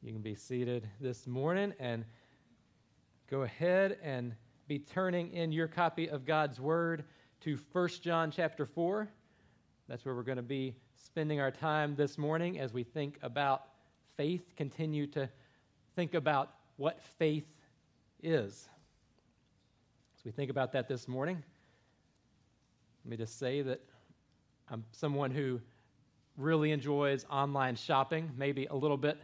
You can be seated this morning and go ahead and be turning in your copy of God's Word to 1 John chapter 4. That's where we're going to be spending our time this morning as we think about faith, continue to think about what faith is. As we think about that this morning, let me just say that I'm someone who really enjoys online shopping, maybe a little bit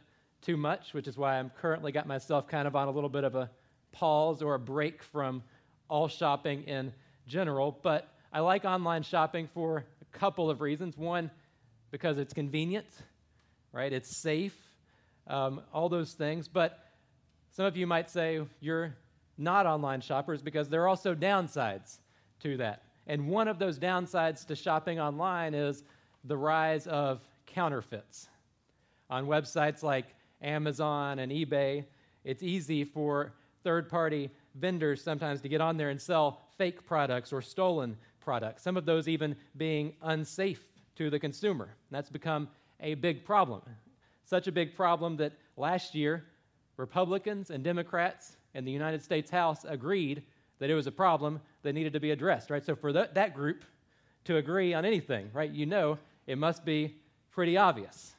too much, which is why I'm currently got myself kind of on a little bit of a pause or a break from all shopping in general. But I like online shopping for a couple of reasons. One, because it's convenient, right? It's safe, um, all those things. But some of you might say you're not online shoppers because there are also downsides to that. And one of those downsides to shopping online is the rise of counterfeits. On websites like Amazon and eBay, it's easy for third party vendors sometimes to get on there and sell fake products or stolen products, some of those even being unsafe to the consumer. That's become a big problem. Such a big problem that last year, Republicans and Democrats in the United States House agreed that it was a problem that needed to be addressed, right? So for that, that group to agree on anything, right, you know it must be pretty obvious.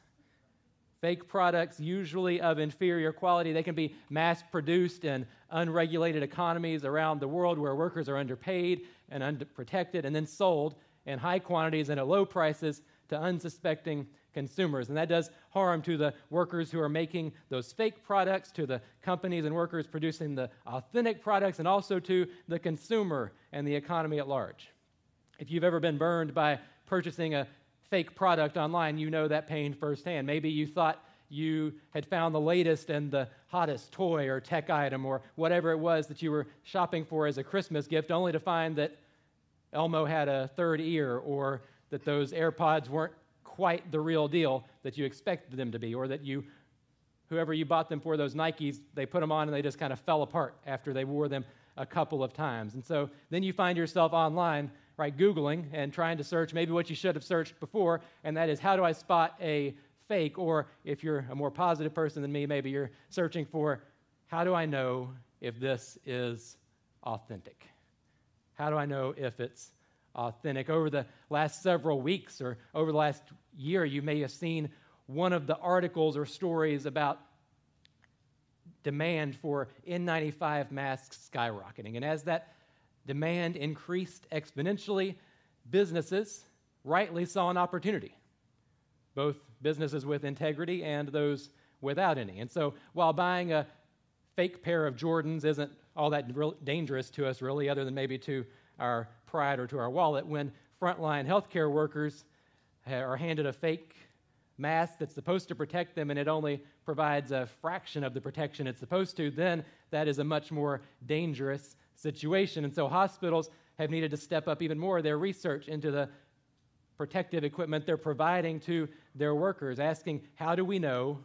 Fake products, usually of inferior quality, they can be mass produced in unregulated economies around the world where workers are underpaid and underprotected, and then sold in high quantities and at low prices to unsuspecting consumers. And that does harm to the workers who are making those fake products, to the companies and workers producing the authentic products, and also to the consumer and the economy at large. If you've ever been burned by purchasing a fake product online, you know that pain firsthand. Maybe you thought you had found the latest and the hottest toy or tech item or whatever it was that you were shopping for as a Christmas gift, only to find that Elmo had a third ear or that those AirPods weren't quite the real deal that you expected them to be, or that you, whoever you bought them for, those Nikes, they put them on and they just kind of fell apart after they wore them a couple of times. And so then you find yourself online right, Googling and trying to search maybe what you should have searched before, and that is how do I spot a fake? Or if you're a more positive person than me, maybe you're searching for how do I know if this is authentic? How do I know if it's authentic? Over the last several weeks or over the last year, you may have seen one of the articles or stories about demand for N95 masks skyrocketing. And as that demand increased exponentially, businesses rightly saw an opportunity, both businesses with integrity and those without any. And so while buying a fake pair of Jordans isn't all that dangerous to us, really, other than maybe to our pride or to our wallet, when frontline healthcare workers are handed a fake mask that's supposed to protect them and it only provides a fraction of the protection it's supposed to, then that is a much more dangerous situation. And so hospitals have needed to step up even more their research into the protective equipment they're providing to their workers, asking, how do we know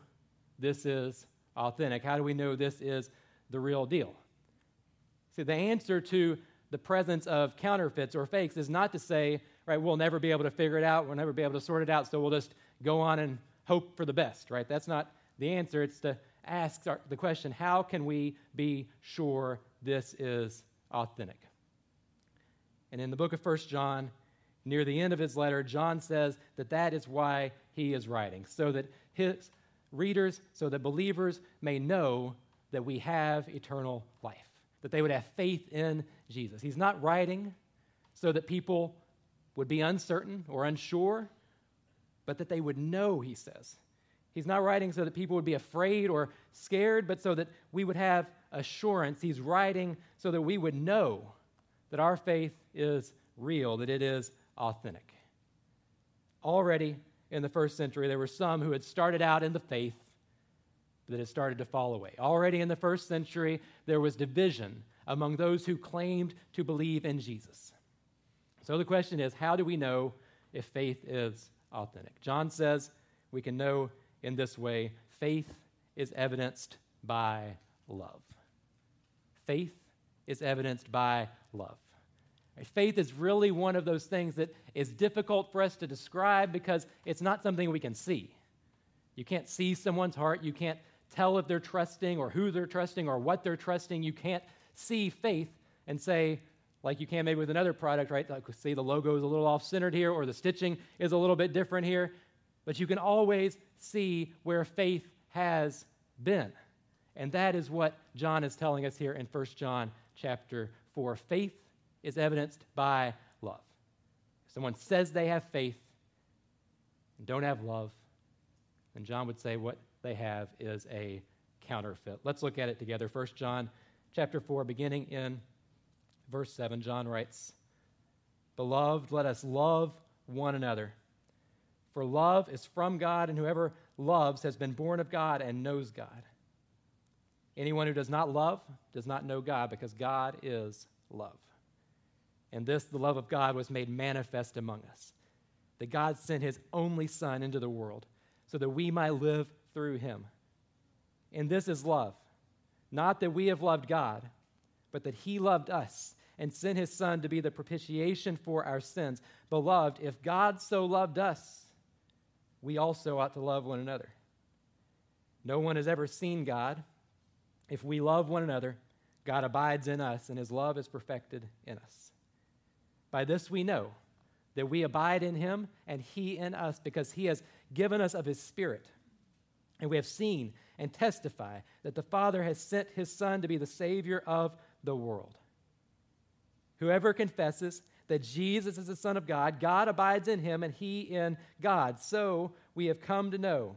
this is authentic? How do we know this is the real deal? See, the answer to the presence of counterfeits or fakes is not to say, right, we'll never be able to figure it out, we'll never be able to sort it out, so we'll just go on and hope for the best, right? That's not the answer. It's to ask the question, how can we be sure this is authentic. And in the book of First John, near the end of his letter, John says that that is why he is writing, so that his readers, so that believers may know that we have eternal life, that they would have faith in Jesus. He's not writing so that people would be uncertain or unsure, but that they would know, he says. He's not writing so that people would be afraid or scared, but so that we would have assurance. He's writing so that we would know that our faith is real, that it is authentic. Already in the first century, there were some who had started out in the faith that had started to fall away. Already in the first century, there was division among those who claimed to believe in Jesus. So the question is how do we know if faith is authentic? John says we can know in this way faith is evidenced by love. Faith is evidenced by love. Faith is really one of those things that is difficult for us to describe because it's not something we can see. You can't see someone's heart, you can't tell if they're trusting or who they're trusting or what they're trusting. You can't see faith and say, like you can maybe with another product, right? Like, see, the logo is a little off centered here or the stitching is a little bit different here. But you can always see where faith has been. And that is what John is telling us here in 1 John chapter 4. Faith is evidenced by love. If someone says they have faith and don't have love, then John would say what they have is a counterfeit. Let's look at it together. 1 John chapter 4, beginning in verse 7, John writes, Beloved, let us love one another. For love is from God, and whoever loves has been born of God and knows God. Anyone who does not love does not know God, because God is love. And this, the love of God, was made manifest among us. That God sent his only Son into the world so that we might live through him. And this is love. Not that we have loved God, but that he loved us and sent his Son to be the propitiation for our sins. Beloved, if God so loved us, we also ought to love one another. No one has ever seen God. If we love one another, God abides in us, and his love is perfected in us. By this we know that we abide in him and he in us, because he has given us of his Spirit. And we have seen and testify that the Father has sent his Son to be the Savior of the world. Whoever confesses that Jesus is the Son of God, God abides in him and he in God. So we have come to know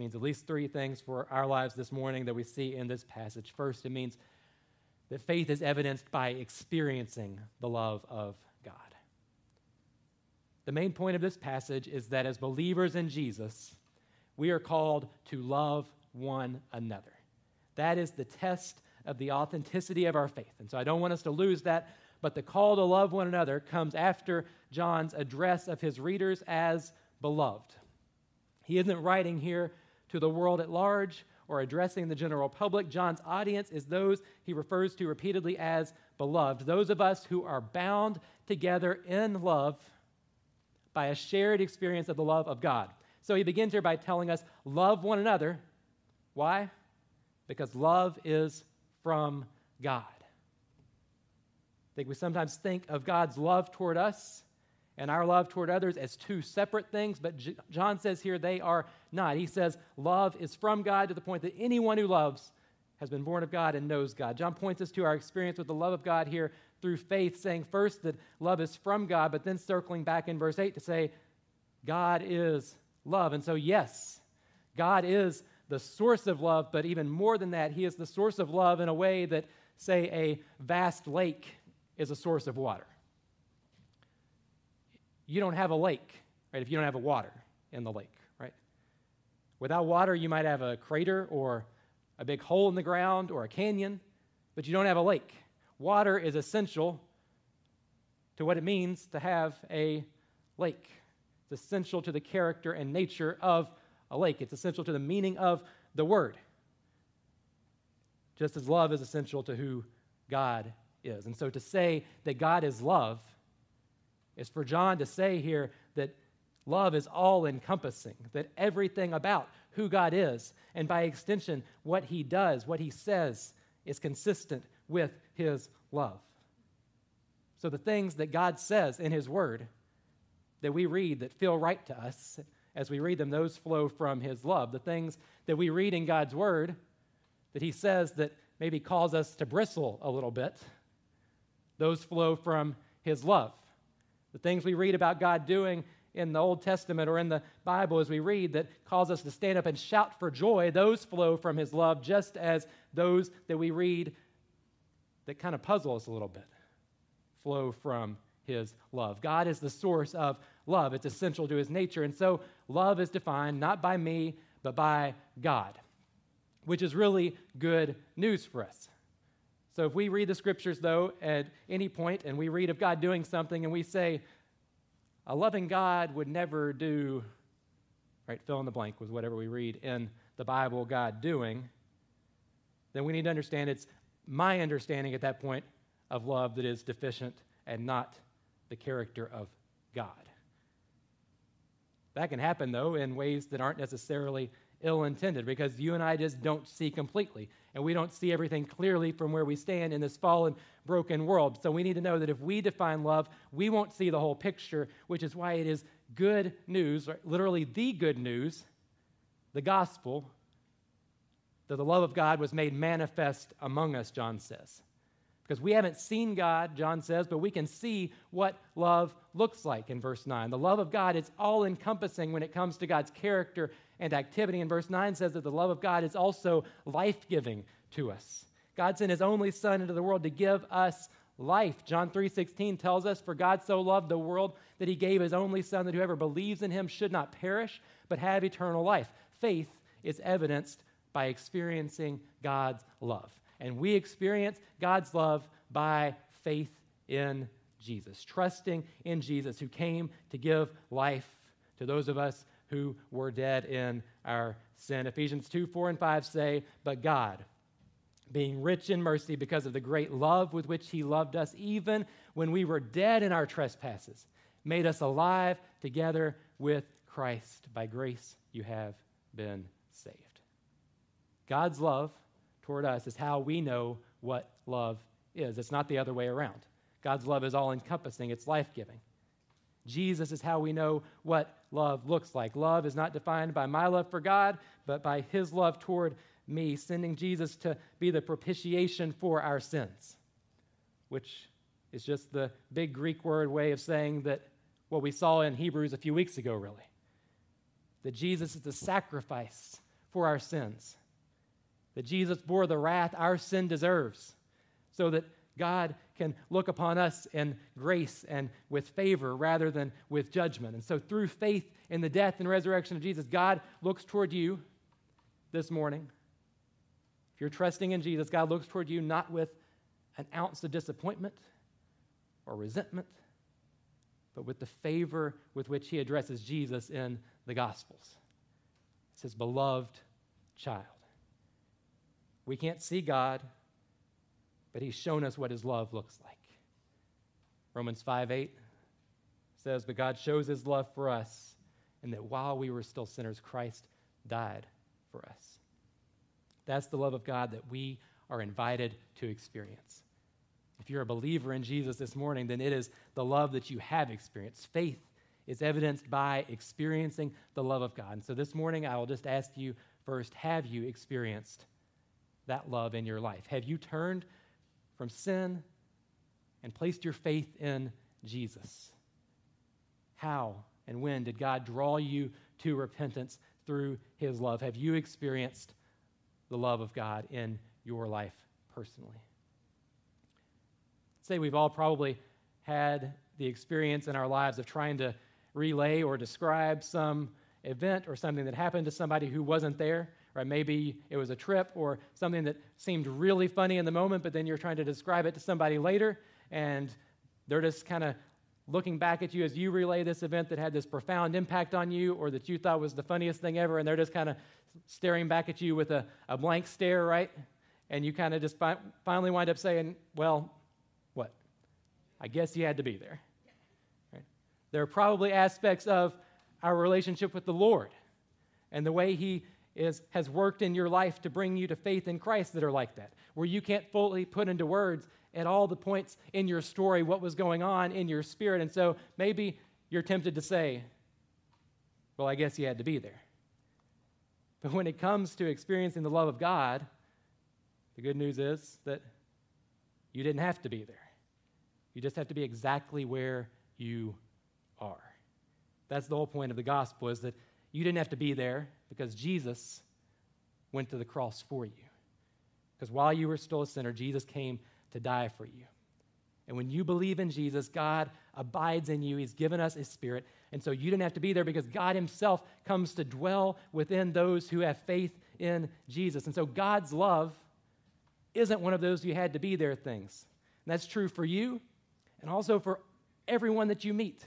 means at least three things for our lives this morning that we see in this passage. First, it means that faith is evidenced by experiencing the love of God. The main point of this passage is that as believers in Jesus, we are called to love one another. That is the test of the authenticity of our faith. And so I don't want us to lose that, but the call to love one another comes after John's address of his readers as beloved. He isn't writing here to the world at large or addressing the general public. John's audience is those he refers to repeatedly as beloved, those of us who are bound together in love by a shared experience of the love of God. So he begins here by telling us, love one another. Why? Because love is from God. I think we sometimes think of God's love toward us and our love toward others as two separate things, but J- John says here they are not. He says love is from God to the point that anyone who loves has been born of God and knows God. John points us to our experience with the love of God here through faith, saying first that love is from God, but then circling back in verse 8 to say, God is love. And so, yes, God is the source of love, but even more than that, He is the source of love in a way that, say, a vast lake is a source of water. You don't have a lake, right, if you don't have a water in the lake, right? Without water, you might have a crater or a big hole in the ground or a canyon, but you don't have a lake. Water is essential to what it means to have a lake. It's essential to the character and nature of a lake. It's essential to the meaning of the word. Just as love is essential to who God is. And so to say that God is love is for John to say here that love is all encompassing, that everything about who God is, and by extension, what he does, what he says, is consistent with his love. So the things that God says in his word that we read that feel right to us as we read them, those flow from his love. The things that we read in God's word that he says that maybe cause us to bristle a little bit, those flow from his love. The things we read about God doing in the Old Testament or in the Bible as we read that cause us to stand up and shout for joy, those flow from his love, just as those that we read that kind of puzzle us a little bit flow from his love. God is the source of love, it's essential to his nature. And so love is defined not by me, but by God, which is really good news for us. So if we read the scriptures, though, at any point and we read of God doing something and we say, a loving God would never do, right, fill in the blank with whatever we read in the Bible, God doing, then we need to understand it's my understanding at that point of love that is deficient and not the character of God. That can happen, though, in ways that aren't necessarily ill intended because you and I just don't see completely. And we don't see everything clearly from where we stand in this fallen, broken world. So we need to know that if we define love, we won't see the whole picture, which is why it is good news, literally the good news, the gospel, that the love of God was made manifest among us, John says. Because we haven't seen God, John says, but we can see what love looks like in verse 9. The love of God is all encompassing when it comes to God's character and activity. And verse 9 says that the love of God is also life giving to us. God sent his only Son into the world to give us life. John 3:16 tells us for God so loved the world that he gave his only son that whoever believes in him should not perish but have eternal life. Faith is evidenced by experiencing God's love. And we experience God's love by faith in Jesus, trusting in Jesus who came to give life to those of us who were dead in our sin. Ephesians 2 4 and 5 say, But God, being rich in mercy because of the great love with which He loved us, even when we were dead in our trespasses, made us alive together with Christ. By grace you have been saved. God's love toward us is how we know what love is. It's not the other way around. God's love is all encompassing, it's life giving. Jesus is how we know what love looks like. Love is not defined by my love for God, but by his love toward me, sending Jesus to be the propitiation for our sins, which is just the big Greek word way of saying that what we saw in Hebrews a few weeks ago, really. That Jesus is the sacrifice for our sins that Jesus bore the wrath our sin deserves, so that God can look upon us in grace and with favor rather than with judgment. And so, through faith in the death and resurrection of Jesus, God looks toward you this morning. If you're trusting in Jesus, God looks toward you not with an ounce of disappointment or resentment, but with the favor with which he addresses Jesus in the Gospels. It's his beloved child. We can't see God, but He's shown us what His love looks like. Romans 5 8 says, But God shows His love for us, and that while we were still sinners, Christ died for us. That's the love of God that we are invited to experience. If you're a believer in Jesus this morning, then it is the love that you have experienced. Faith is evidenced by experiencing the love of God. And so this morning, I will just ask you first have you experienced that love in your life? Have you turned from sin and placed your faith in Jesus? How and when did God draw you to repentance through his love? Have you experienced the love of God in your life personally? Say we've all probably had the experience in our lives of trying to relay or describe some event or something that happened to somebody who wasn't there Right? Maybe it was a trip or something that seemed really funny in the moment, but then you're trying to describe it to somebody later, and they're just kind of looking back at you as you relay this event that had this profound impact on you or that you thought was the funniest thing ever, and they're just kind of staring back at you with a, a blank stare, right? And you kind of just fi- finally wind up saying, Well, what? I guess you had to be there. There are probably aspects of our relationship with the Lord and the way He is, has worked in your life to bring you to faith in Christ that are like that, where you can't fully put into words at all the points in your story what was going on in your spirit. And so maybe you're tempted to say, well, I guess you had to be there. But when it comes to experiencing the love of God, the good news is that you didn't have to be there. You just have to be exactly where you are. That's the whole point of the gospel is that you didn't have to be there because Jesus went to the cross for you. Because while you were still a sinner, Jesus came to die for you. And when you believe in Jesus, God abides in you. He's given us His Spirit. And so you didn't have to be there because God Himself comes to dwell within those who have faith in Jesus. And so God's love isn't one of those you had to be there things. And that's true for you and also for everyone that you meet.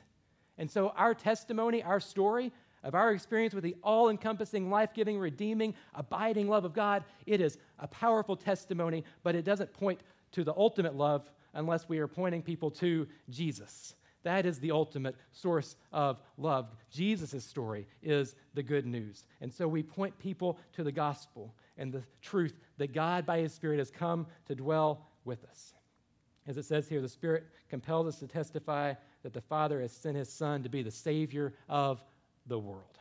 And so our testimony, our story, of our experience with the all encompassing, life giving, redeeming, abiding love of God, it is a powerful testimony, but it doesn't point to the ultimate love unless we are pointing people to Jesus. That is the ultimate source of love. Jesus' story is the good news. And so we point people to the gospel and the truth that God, by His Spirit, has come to dwell with us. As it says here, the Spirit compels us to testify that the Father has sent His Son to be the Savior of the world.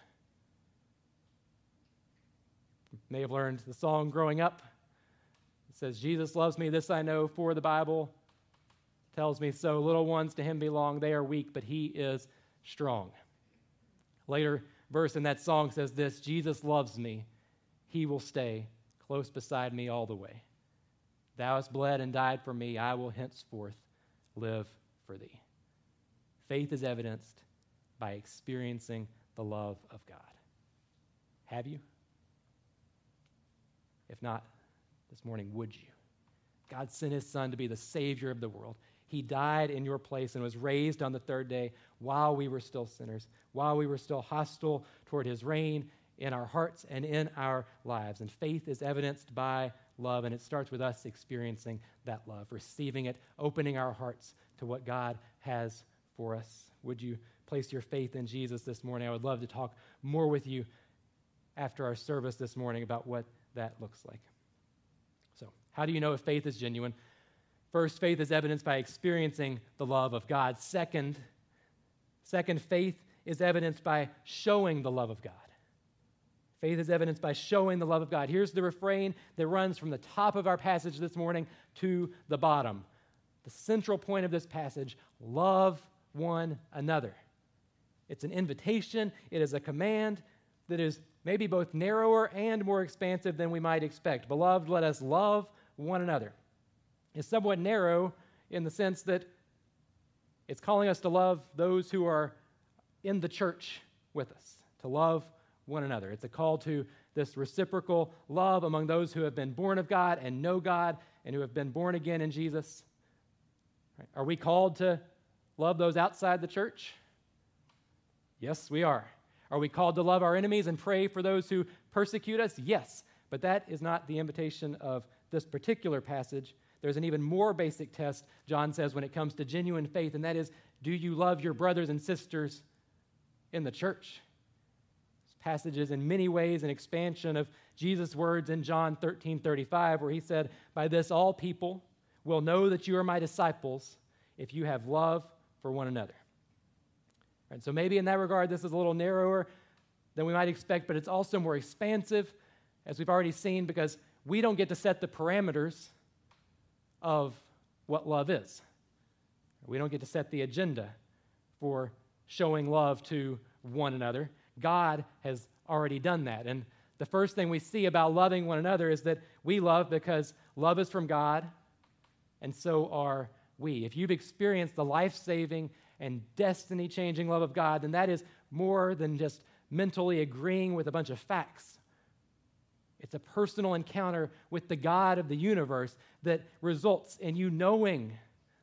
You may have learned the song growing up. It says, Jesus loves me, this I know, for the Bible tells me so. Little ones to him belong. They are weak, but he is strong. Later verse in that song says this Jesus loves me. He will stay close beside me all the way. Thou hast bled and died for me. I will henceforth live for thee. Faith is evidenced by experiencing the love of God. Have you? If not, this morning, would you? God sent his son to be the Savior of the world. He died in your place and was raised on the third day while we were still sinners, while we were still hostile toward his reign in our hearts and in our lives. And faith is evidenced by love, and it starts with us experiencing that love, receiving it, opening our hearts to what God has for us. Would you place your faith in Jesus this morning? I would love to talk more with you after our service this morning about what that looks like. So, how do you know if faith is genuine? First, faith is evidenced by experiencing the love of God. Second, second, faith is evidenced by showing the love of God. Faith is evidenced by showing the love of God. Here's the refrain that runs from the top of our passage this morning to the bottom. The central point of this passage love one another. It's an invitation, it is a command that is maybe both narrower and more expansive than we might expect. Beloved, let us love one another is somewhat narrow in the sense that it's calling us to love those who are in the church with us, to love one another. It's a call to this reciprocal love among those who have been born of God and know God and who have been born again in Jesus. Are we called to love those outside the church? Yes, we are. Are we called to love our enemies and pray for those who persecute us? Yes. But that is not the invitation of this particular passage. There's an even more basic test, John says, when it comes to genuine faith, and that is do you love your brothers and sisters in the church? This passage is in many ways an expansion of Jesus' words in John 13 35, where he said, By this all people will know that you are my disciples if you have love for one another. Right, so maybe in that regard, this is a little narrower than we might expect, but it's also more expansive, as we've already seen, because we don't get to set the parameters of what love is. We don't get to set the agenda for showing love to one another. God has already done that. And the first thing we see about loving one another is that we love because love is from God, and so are we. If you've experienced the life saving and destiny changing love of God, then that is more than just mentally agreeing with a bunch of facts. It's a personal encounter with the God of the universe that results in you knowing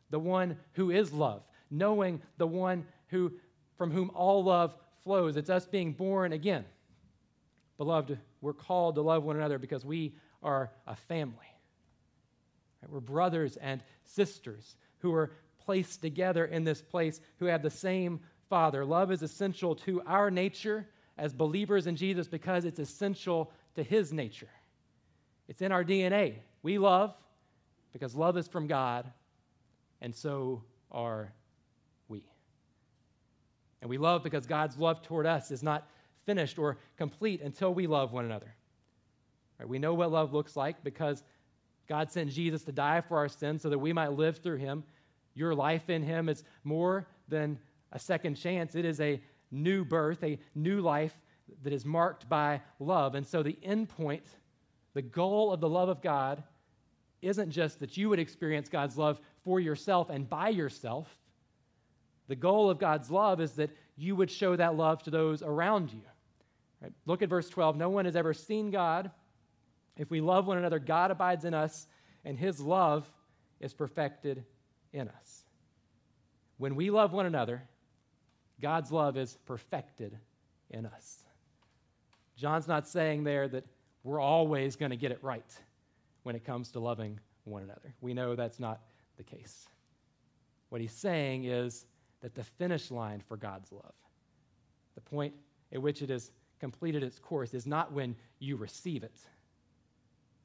the one who is love, knowing the one who from whom all love flows. It's us being born again. Beloved, we're called to love one another because we are a family. We're brothers and sisters who are placed together in this place who have the same Father. Love is essential to our nature as believers in Jesus because it's essential to his nature. It's in our DNA. We love because love is from God, and so are we. And we love because God's love toward us is not finished or complete until we love one another. Right? We know what love looks like because God sent Jesus to die for our sins so that we might live through him. Your life in him is more than a second chance, it is a new birth, a new life that is marked by love. And so the end point, the goal of the love of God, isn't just that you would experience God's love for yourself and by yourself. The goal of God's love is that you would show that love to those around you. Right? Look at verse 12. No one has ever seen God. If we love one another, God abides in us, and his love is perfected in us. When we love one another, God's love is perfected in us. John's not saying there that we're always going to get it right when it comes to loving one another. We know that's not the case. What he's saying is that the finish line for God's love, the point at which it has completed its course, is not when you receive it,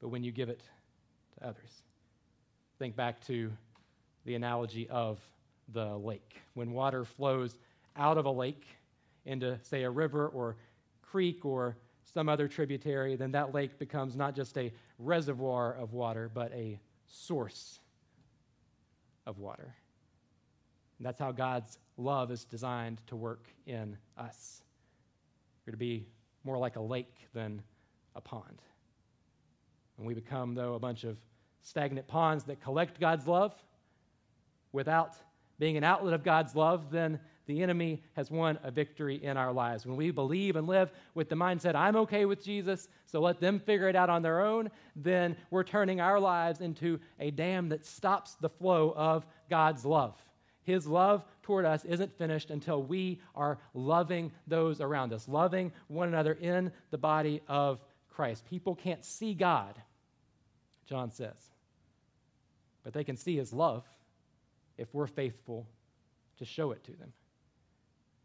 but when you give it to others. Think back to the analogy of the lake. When water flows out of a lake into, say, a river or creek or some other tributary, then that lake becomes not just a reservoir of water, but a source of water. And that's how God's love is designed to work in us. We're to be more like a lake than a pond. And we become, though, a bunch of stagnant ponds that collect God's love without being an outlet of God's love, then the enemy has won a victory in our lives. When we believe and live with the mindset, I'm okay with Jesus, so let them figure it out on their own, then we're turning our lives into a dam that stops the flow of God's love. His love toward us isn't finished until we are loving those around us, loving one another in the body of Christ. People can't see God, John says, but they can see his love if we're faithful to show it to them.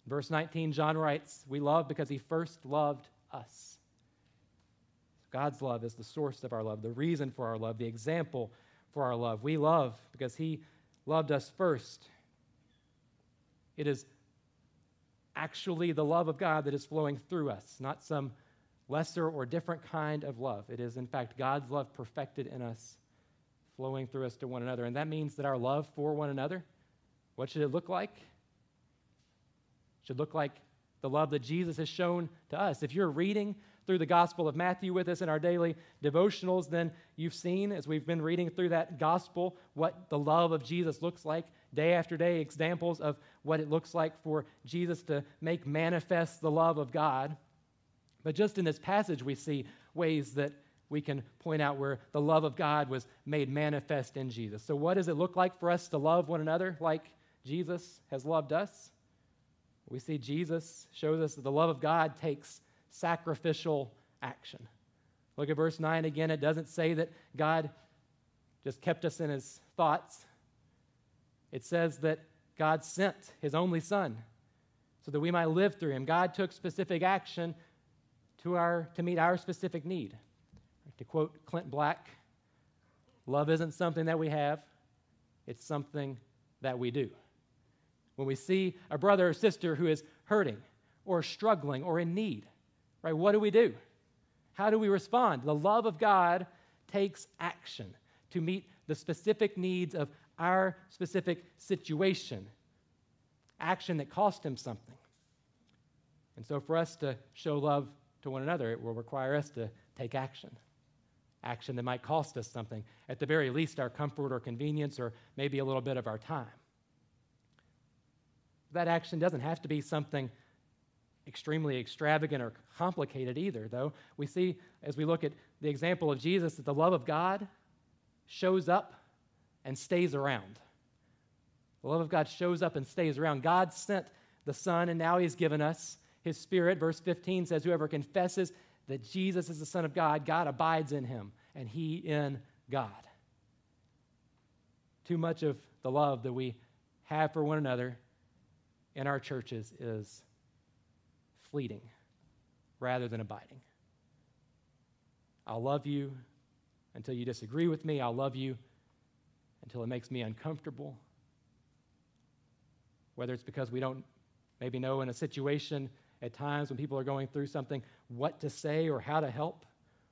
Verse 19, John writes, We love because he first loved us. God's love is the source of our love, the reason for our love, the example for our love. We love because he loved us first. It is actually the love of God that is flowing through us, not some lesser or different kind of love. It is, in fact, God's love perfected in us flowing through us to one another. And that means that our love for one another, what should it look like? It should look like the love that Jesus has shown to us. If you're reading through the Gospel of Matthew with us in our daily devotionals, then you've seen, as we've been reading through that Gospel, what the love of Jesus looks like day after day, examples of what it looks like for Jesus to make manifest the love of God. But just in this passage, we see ways that we can point out where the love of God was made manifest in Jesus. So, what does it look like for us to love one another like Jesus has loved us? We see Jesus shows us that the love of God takes sacrificial action. Look at verse 9 again. It doesn't say that God just kept us in his thoughts, it says that God sent his only Son so that we might live through him. God took specific action to, our, to meet our specific need. To quote Clint Black, love isn't something that we have, it's something that we do. When we see a brother or sister who is hurting or struggling or in need, right, what do we do? How do we respond? The love of God takes action to meet the specific needs of our specific situation. Action that cost him something. And so, for us to show love to one another, it will require us to take action action that might cost us something, at the very least, our comfort or convenience, or maybe a little bit of our time. That action doesn't have to be something extremely extravagant or complicated either, though. We see, as we look at the example of Jesus, that the love of God shows up and stays around. The love of God shows up and stays around. God sent the Son, and now He's given us His Spirit. Verse 15 says, Whoever confesses that Jesus is the Son of God, God abides in him, and he in God. Too much of the love that we have for one another in our churches is fleeting rather than abiding. I'll love you until you disagree with me. I'll love you until it makes me uncomfortable. Whether it's because we don't maybe know in a situation at times when people are going through something what to say or how to help,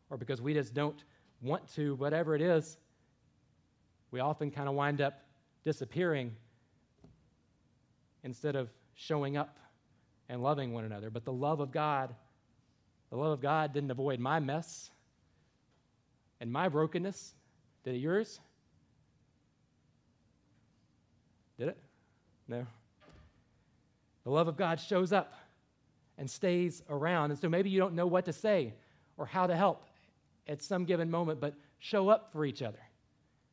or because we just don't want to, whatever it is, we often kind of wind up disappearing instead of showing up and loving one another. But the love of God, the love of God didn't avoid my mess and my brokenness. Did it yours? Did it? No. The love of God shows up and stays around. And so maybe you don't know what to say or how to help at some given moment, but show up for each other.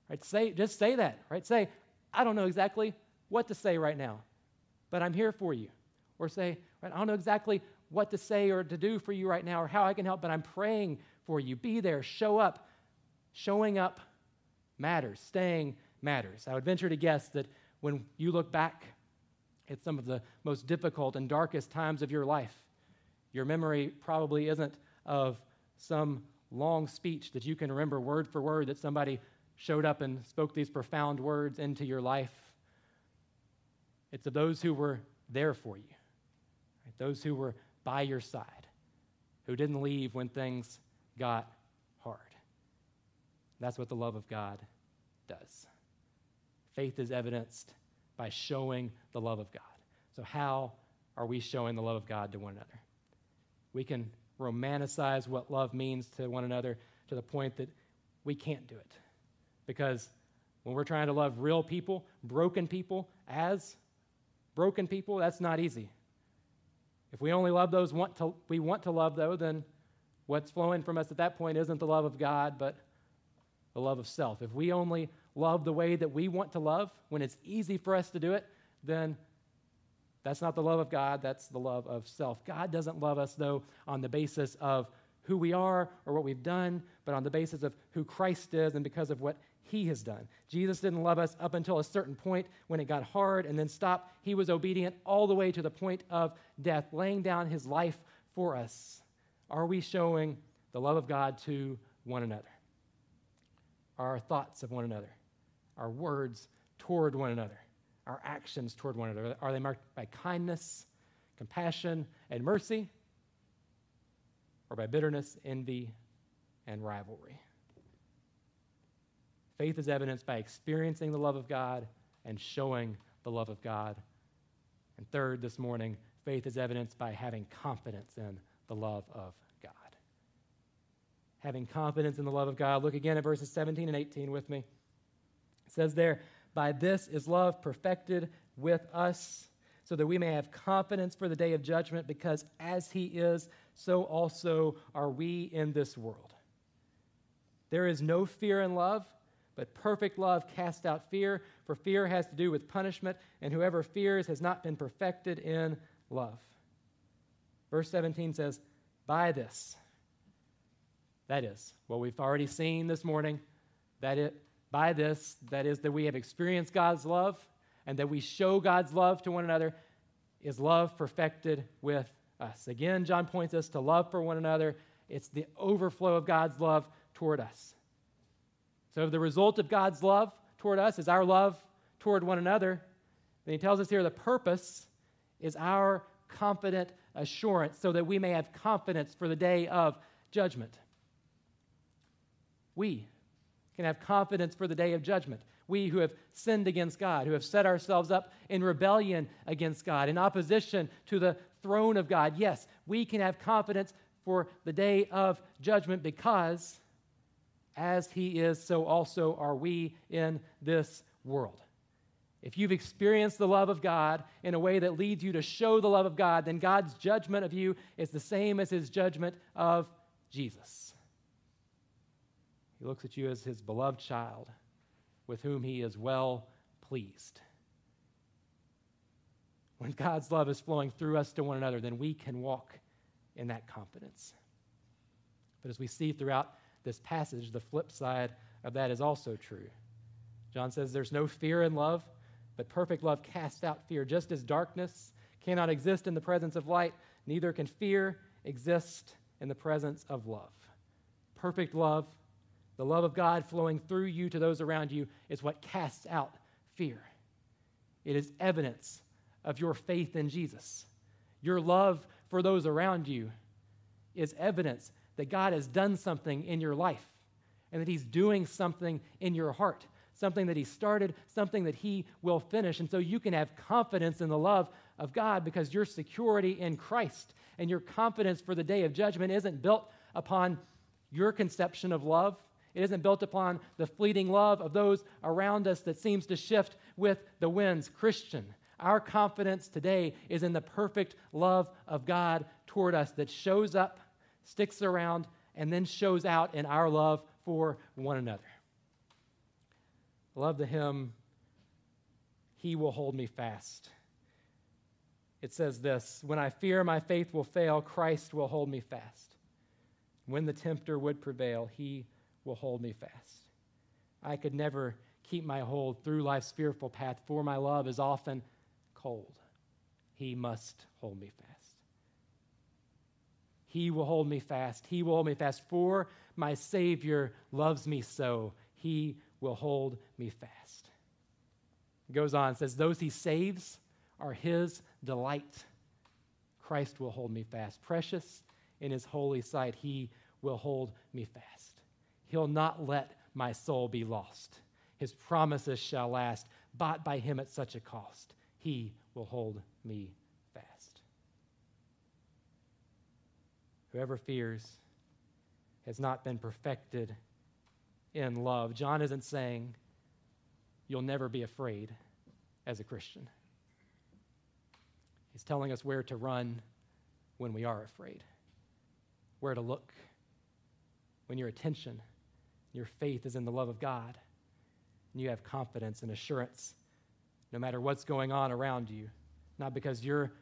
Right? Say, just say that, right? Say, I don't know exactly what to say right now, but I'm here for you. Or say, right, I don't know exactly what to say or to do for you right now or how I can help, but I'm praying for you. Be there, show up. Showing up matters, staying matters. I would venture to guess that when you look back at some of the most difficult and darkest times of your life, your memory probably isn't of some long speech that you can remember word for word that somebody showed up and spoke these profound words into your life. It's of those who were there for you, right? those who were by your side, who didn't leave when things got hard. That's what the love of God does. Faith is evidenced by showing the love of God. So, how are we showing the love of God to one another? We can romanticize what love means to one another to the point that we can't do it. Because when we're trying to love real people, broken people, as broken people, that's not easy. If we only love those want to, we want to love, though, then what's flowing from us at that point isn't the love of God, but the love of self. If we only love the way that we want to love when it's easy for us to do it, then that's not the love of God, that's the love of self. God doesn't love us, though, on the basis of who we are or what we've done, but on the basis of who Christ is and because of what he has done. Jesus didn't love us up until a certain point when it got hard and then stopped. He was obedient all the way to the point of death, laying down his life for us. Are we showing the love of God to one another? Our thoughts of one another, our words toward one another, our actions toward one another, are they marked by kindness, compassion, and mercy, or by bitterness, envy, and rivalry? Faith is evidenced by experiencing the love of God and showing the love of God. And third, this morning, faith is evidenced by having confidence in the love of God. Having confidence in the love of God. Look again at verses 17 and 18 with me. Says there, By this is love perfected with us, so that we may have confidence for the day of judgment, because as he is, so also are we in this world. There is no fear in love but perfect love casts out fear, for fear has to do with punishment, and whoever fears has not been perfected in love. Verse 17 says, By this, that is, what we've already seen this morning, that it, by this, that is, that we have experienced God's love and that we show God's love to one another, is love perfected with us. Again, John points us to love for one another. It's the overflow of God's love toward us. So, the result of God's love toward us is our love toward one another. Then he tells us here the purpose is our confident assurance so that we may have confidence for the day of judgment. We can have confidence for the day of judgment. We who have sinned against God, who have set ourselves up in rebellion against God, in opposition to the throne of God, yes, we can have confidence for the day of judgment because as he is, so also are we in this world. If you've experienced the love of God in a way that leads you to show the love of God, then God's judgment of you is the same as his judgment of Jesus. He looks at you as his beloved child with whom he is well pleased. When God's love is flowing through us to one another, then we can walk in that confidence. But as we see throughout this passage, the flip side of that is also true. John says there's no fear in love, but perfect love casts out fear. Just as darkness cannot exist in the presence of light, neither can fear exist in the presence of love. Perfect love, the love of God flowing through you to those around you, is what casts out fear. It is evidence of your faith in Jesus. Your love for those around you is evidence that God has done something in your life and that He's doing something in your heart, something that He started, something that He will finish. And so you can have confidence in the love of God because your security in Christ and your confidence for the day of judgment isn't built upon your conception of love. It isn't built upon the fleeting love of those around us that seems to shift with the winds. Christian, our confidence today is in the perfect love of God toward us that shows up, sticks around, and then shows out in our love for one another. Love the hymn, He Will Hold Me Fast. It says this When I fear my faith will fail, Christ will hold me fast. When the tempter would prevail, He will hold me fast. I could never keep my hold through life's fearful path, for my love is often cold. He must hold me fast. He will hold me fast. He will hold me fast, for my Savior loves me so. He will hold me fast. It goes on, says, Those he saves are his delight. Christ will hold me fast. Precious in his holy sight, he will hold me fast. He'll not let my soul be lost. His promises shall last, bought by him at such a cost. He will hold me fast. Whoever fears has not been perfected in love. John isn't saying you'll never be afraid as a Christian. He's telling us where to run when we are afraid, where to look when your attention, your faith is in the love of God, and you have confidence and assurance no matter what's going on around you. Not because you're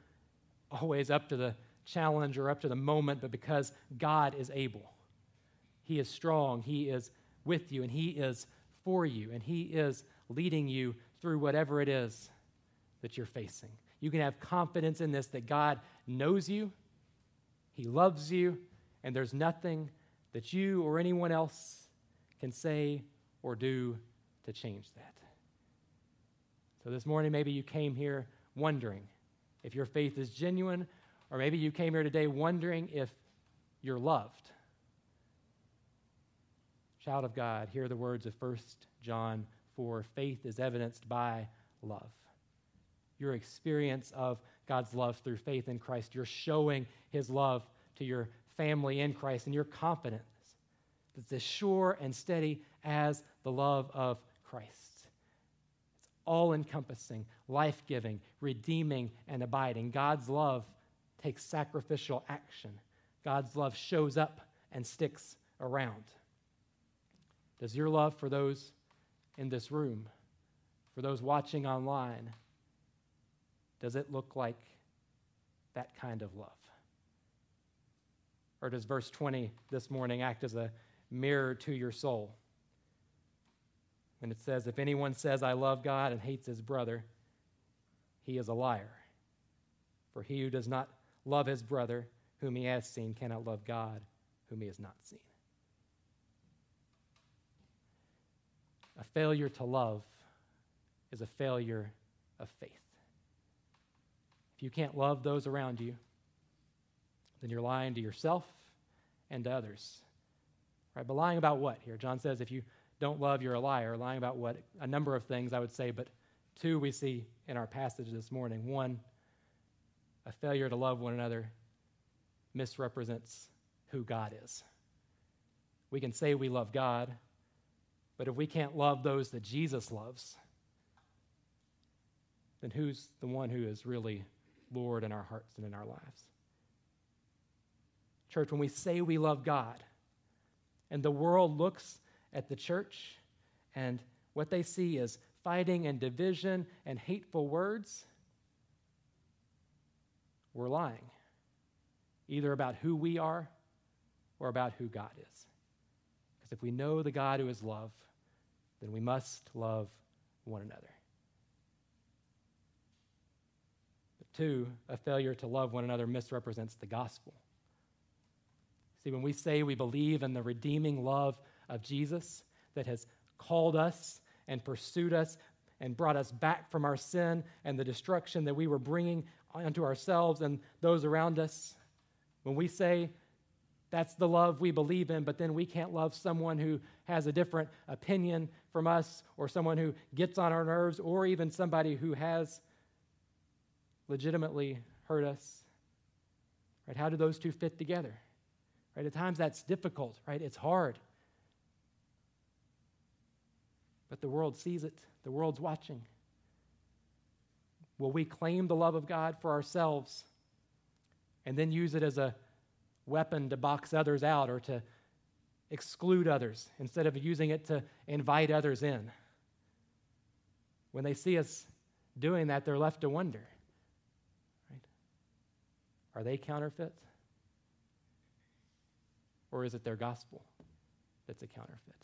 always up to the challenge or up to the moment, but because God is able. He is strong, He is with you, and He is for you, and He is leading you through whatever it is that you're facing. You can have confidence in this that God knows you, He loves you, and there's nothing that you or anyone else can say or do to change that. So this morning, maybe you came here wondering if your faith is genuine, or maybe you came here today wondering if you're loved. Child of God, hear the words of 1 John 4 faith is evidenced by love. Your experience of God's love through faith in Christ, you're showing his love to your family in Christ, and your confidence that's as sure and steady as the love of Christ It's all encompassing, life giving, redeeming, and abiding. God's love takes sacrificial action. God's love shows up and sticks around. Does your love for those in this room, for those watching online, does it look like that kind of love? Or does verse 20 this morning act as a mirror to your soul? And it says, If anyone says, I love God and hates his brother, he is a liar. For he who does not love his brother, whom he has seen, cannot love God, whom he has not seen. A failure to love is a failure of faith. If you can't love those around you, then you're lying to yourself and to others. Right? But lying about what here? John says if you don't love, you're a liar. Lying about what? A number of things, I would say, but two we see in our passage this morning. One, a failure to love one another misrepresents who God is. We can say we love God, but if we can't love those that Jesus loves, then who's the one who is really Lord in our hearts and in our lives? Church, when we say we love God and the world looks at the church, and what they see is fighting and division and hateful words, we're lying, either about who we are or about who God is. Because if we know the God who is love, then we must love one another. But two, a failure to love one another misrepresents the gospel. See, when we say we believe in the redeeming love of Jesus that has called us and pursued us and brought us back from our sin and the destruction that we were bringing onto ourselves and those around us. When we say that's the love we believe in, but then we can't love someone who has a different opinion from us, or someone who gets on our nerves, or even somebody who has legitimately hurt us. Right? How do those two fit together? Right? At times that's difficult, right? It's hard. But the world sees it, the world's watching. Will we claim the love of God for ourselves and then use it as a weapon to box others out or to exclude others instead of using it to invite others in? When they see us doing that, they're left to wonder right? Are they counterfeit? Or is it their gospel that's a counterfeit?